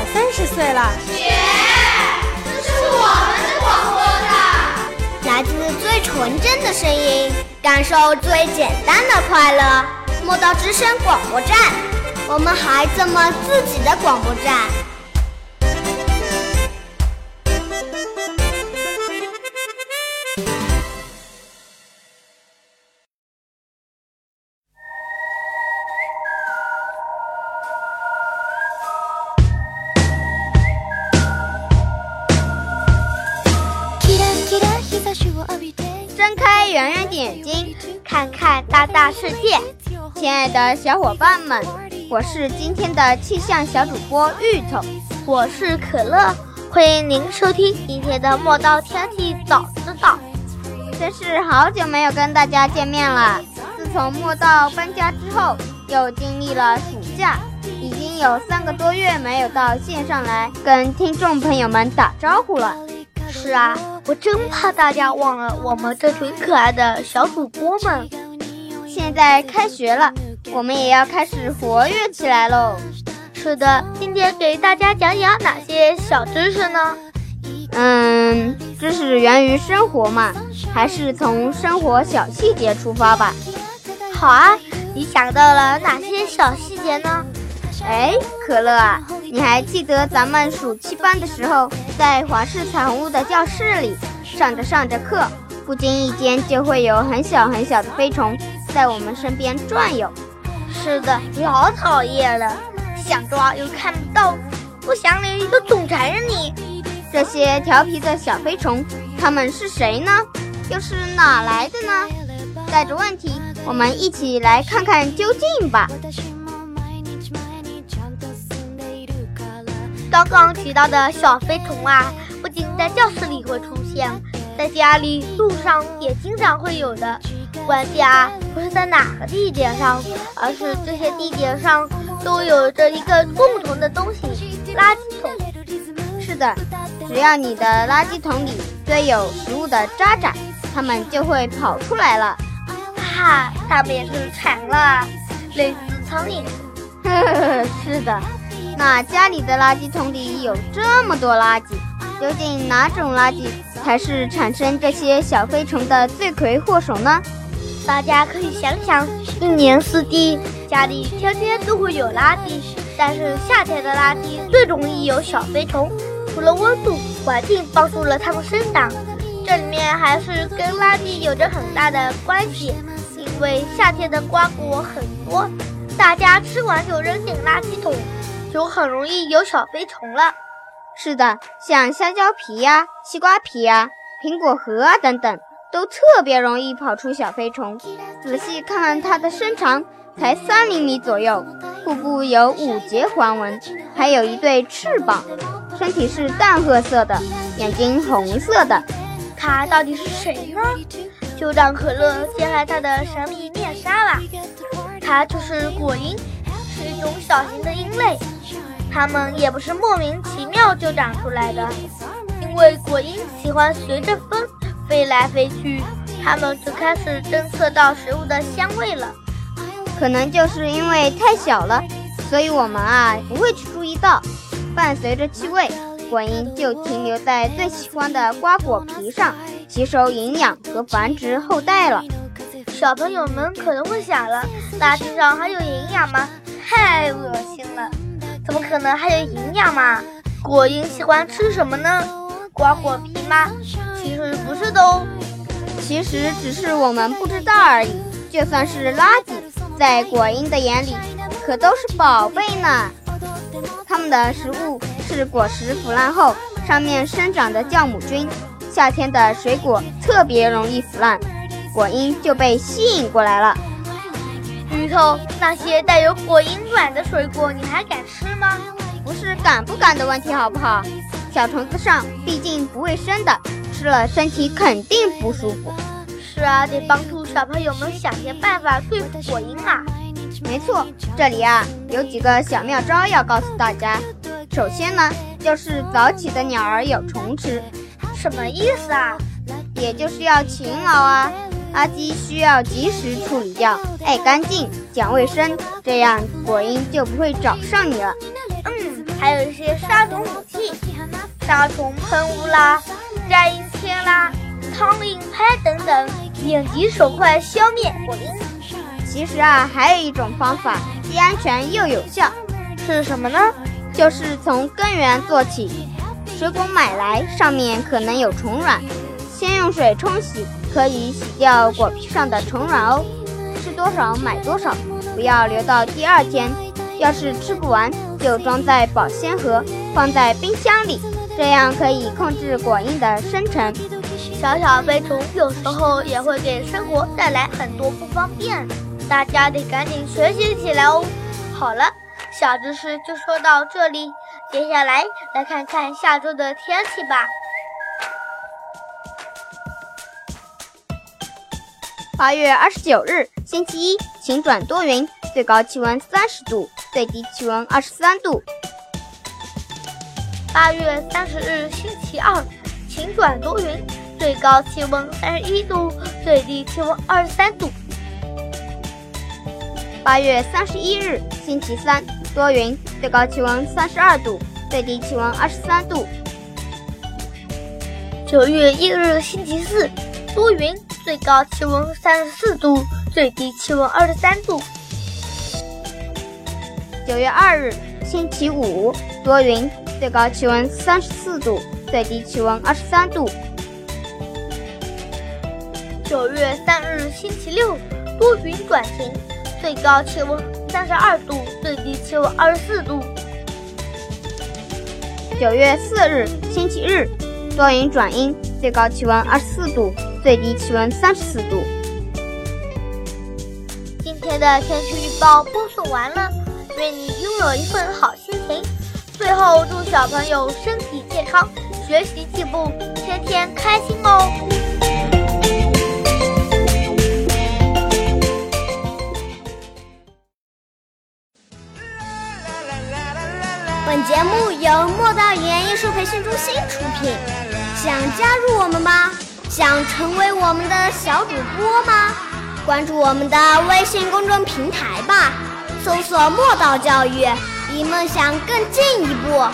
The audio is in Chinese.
我三十岁了。姐，这是我们的广播站，来自最纯真的声音，感受最简单的快乐。莫道之声广播站，我们孩子们自己的广播站。睁开圆圆的眼睛，看看大大世界。亲爱的小伙伴们，我是今天的气象小主播芋头，我是可乐，欢迎您收听今天的莫道天气早知道。真是好久没有跟大家见面了。自从莫道搬家之后，又经历了暑假，已经有三个多月没有到线上来跟听众朋友们打招呼了。是啊。我真怕大家忘了我们这群可爱的小主播们。现在开学了，我们也要开始活跃起来喽。是的，今天给大家讲讲哪些小知识呢？嗯，知识源于生活嘛，还是从生活小细节出发吧。好啊，你想到了哪些小细节呢？哎，可乐啊，你还记得咱们暑期班的时候，在华氏彩虹屋的教室里上着上着课，不经意间就会有很小很小的飞虫在我们身边转悠。是的，老讨厌了，想抓又看不到，不想理又总缠着你。这些调皮的小飞虫，他们是谁呢？又是哪来的呢？带着问题，我们一起来看看究竟吧。刚刚提到的小飞虫啊，不仅在教室里会出现，在家里、路上也经常会有的。关键啊，不是在哪个地点上，而是这些地点上都有着一个共同的东西——垃圾桶。是的，只要你的垃圾桶里堆有食物的渣渣，它们就会跑出来了。哈，它们也是馋了，类似苍蝇。呵呵呵，是的。那家里的垃圾桶里有这么多垃圾，究竟哪种垃圾才是产生这些小飞虫的罪魁祸首呢？大家可以想想，一年四季家里天天都会有垃圾，但是夏天的垃圾最容易有小飞虫。除了温度环境帮助了它们生长，这里面还是跟垃圾有着很大的关系。因为夏天的瓜果很多，大家吃完就扔进垃圾桶。就很容易有小飞虫了。是的，像香蕉皮呀、西瓜皮呀、苹果核啊等等，都特别容易跑出小飞虫。仔细看看它的身长，才三厘米左右，腹部有五节环纹，还有一对翅膀，身体是淡褐色的，眼睛红色的。它到底是谁呢？就让可乐揭开它的神秘面纱吧。它就是果蝇，是一种小型的鹰类。它们也不是莫名其妙就长出来的，因为果蝇喜欢随着风飞来飞去，它们就开始侦测到食物的香味了。可能就是因为太小了，所以我们啊不会去注意到。伴随着气味，果蝇就停留在最喜欢的瓜果皮上，吸收营养和繁殖后代了。小朋友们可能会想了，垃圾上还有营养吗？太恶心了！怎么可能还有营养嘛？果蝇喜欢吃什么呢？瓜果皮吗？其实不是的哦，其实只是我们不知道而已。就算是垃圾，在果蝇的眼里可都是宝贝呢。它们的食物是果实腐烂后上面生长的酵母菌。夏天的水果特别容易腐烂，果蝇就被吸引过来了。芋头，那些带有果蝇卵的水果，你还敢吃吗？不是敢不敢的问题，好不好？小虫子上毕竟不卫生的，吃了身体肯定不舒服。是啊，得帮助小朋友们想些办法对付果蝇啊。没错，这里啊有几个小妙招要告诉大家。首先呢，就是早起的鸟儿有虫吃，什么意思啊？也就是要勤劳啊。垃圾需要及时处理掉，爱干净、讲卫生，这样果蝇就不会找上你了。嗯，还有一些杀虫武器，杀虫喷雾啦、粘蝇贴啦、苍蝇拍等等，眼疾手快，消灭果蝇。其实啊，还有一种方法，既安全又有效，是什么呢？就是从根源做起。水果买来上面可能有虫卵，先用水冲洗，可以洗掉果皮上的虫卵哦。吃多少买多少，不要留到第二天。要是吃不完，就装在保鲜盒，放在冰箱里，这样可以控制果蝇的生成。小小飞虫有时候也会给生活带来很多不方便，大家得赶紧学习起来哦。好了，小知识就说到这里。接下来来看看下周的天气吧。八月二十九日，星期一，晴转多云，最高气温三十度，最低气温二十三度。八月三十日，星期二，晴转多云，最高气温三十一度，最低气温二十三度。八月三十一日，星期三。多云，最高气温三十二度，最低气温二十三度。九月一日，星期四，多云，最高气温三十四度，最低气温二十三度。九月二日，星期五，多云，最高气温三十四度，最低气温二十三度。九月三日，星期六，多云转晴，最高气温。三十二度，最低气温二十四度。九月四日，星期日，多云转阴，最高气温二十四度，最低气温三十四度。今天的天气预报播送完了，愿你拥有一份好心情。最后，祝小朋友身体健康，学习进步，天天开心哦！本节目由莫道语言艺术培训中心出品，想加入我们吗？想成为我们的小主播吗？关注我们的微信公众平台吧，搜索“墨道教育”，离梦想更进一步。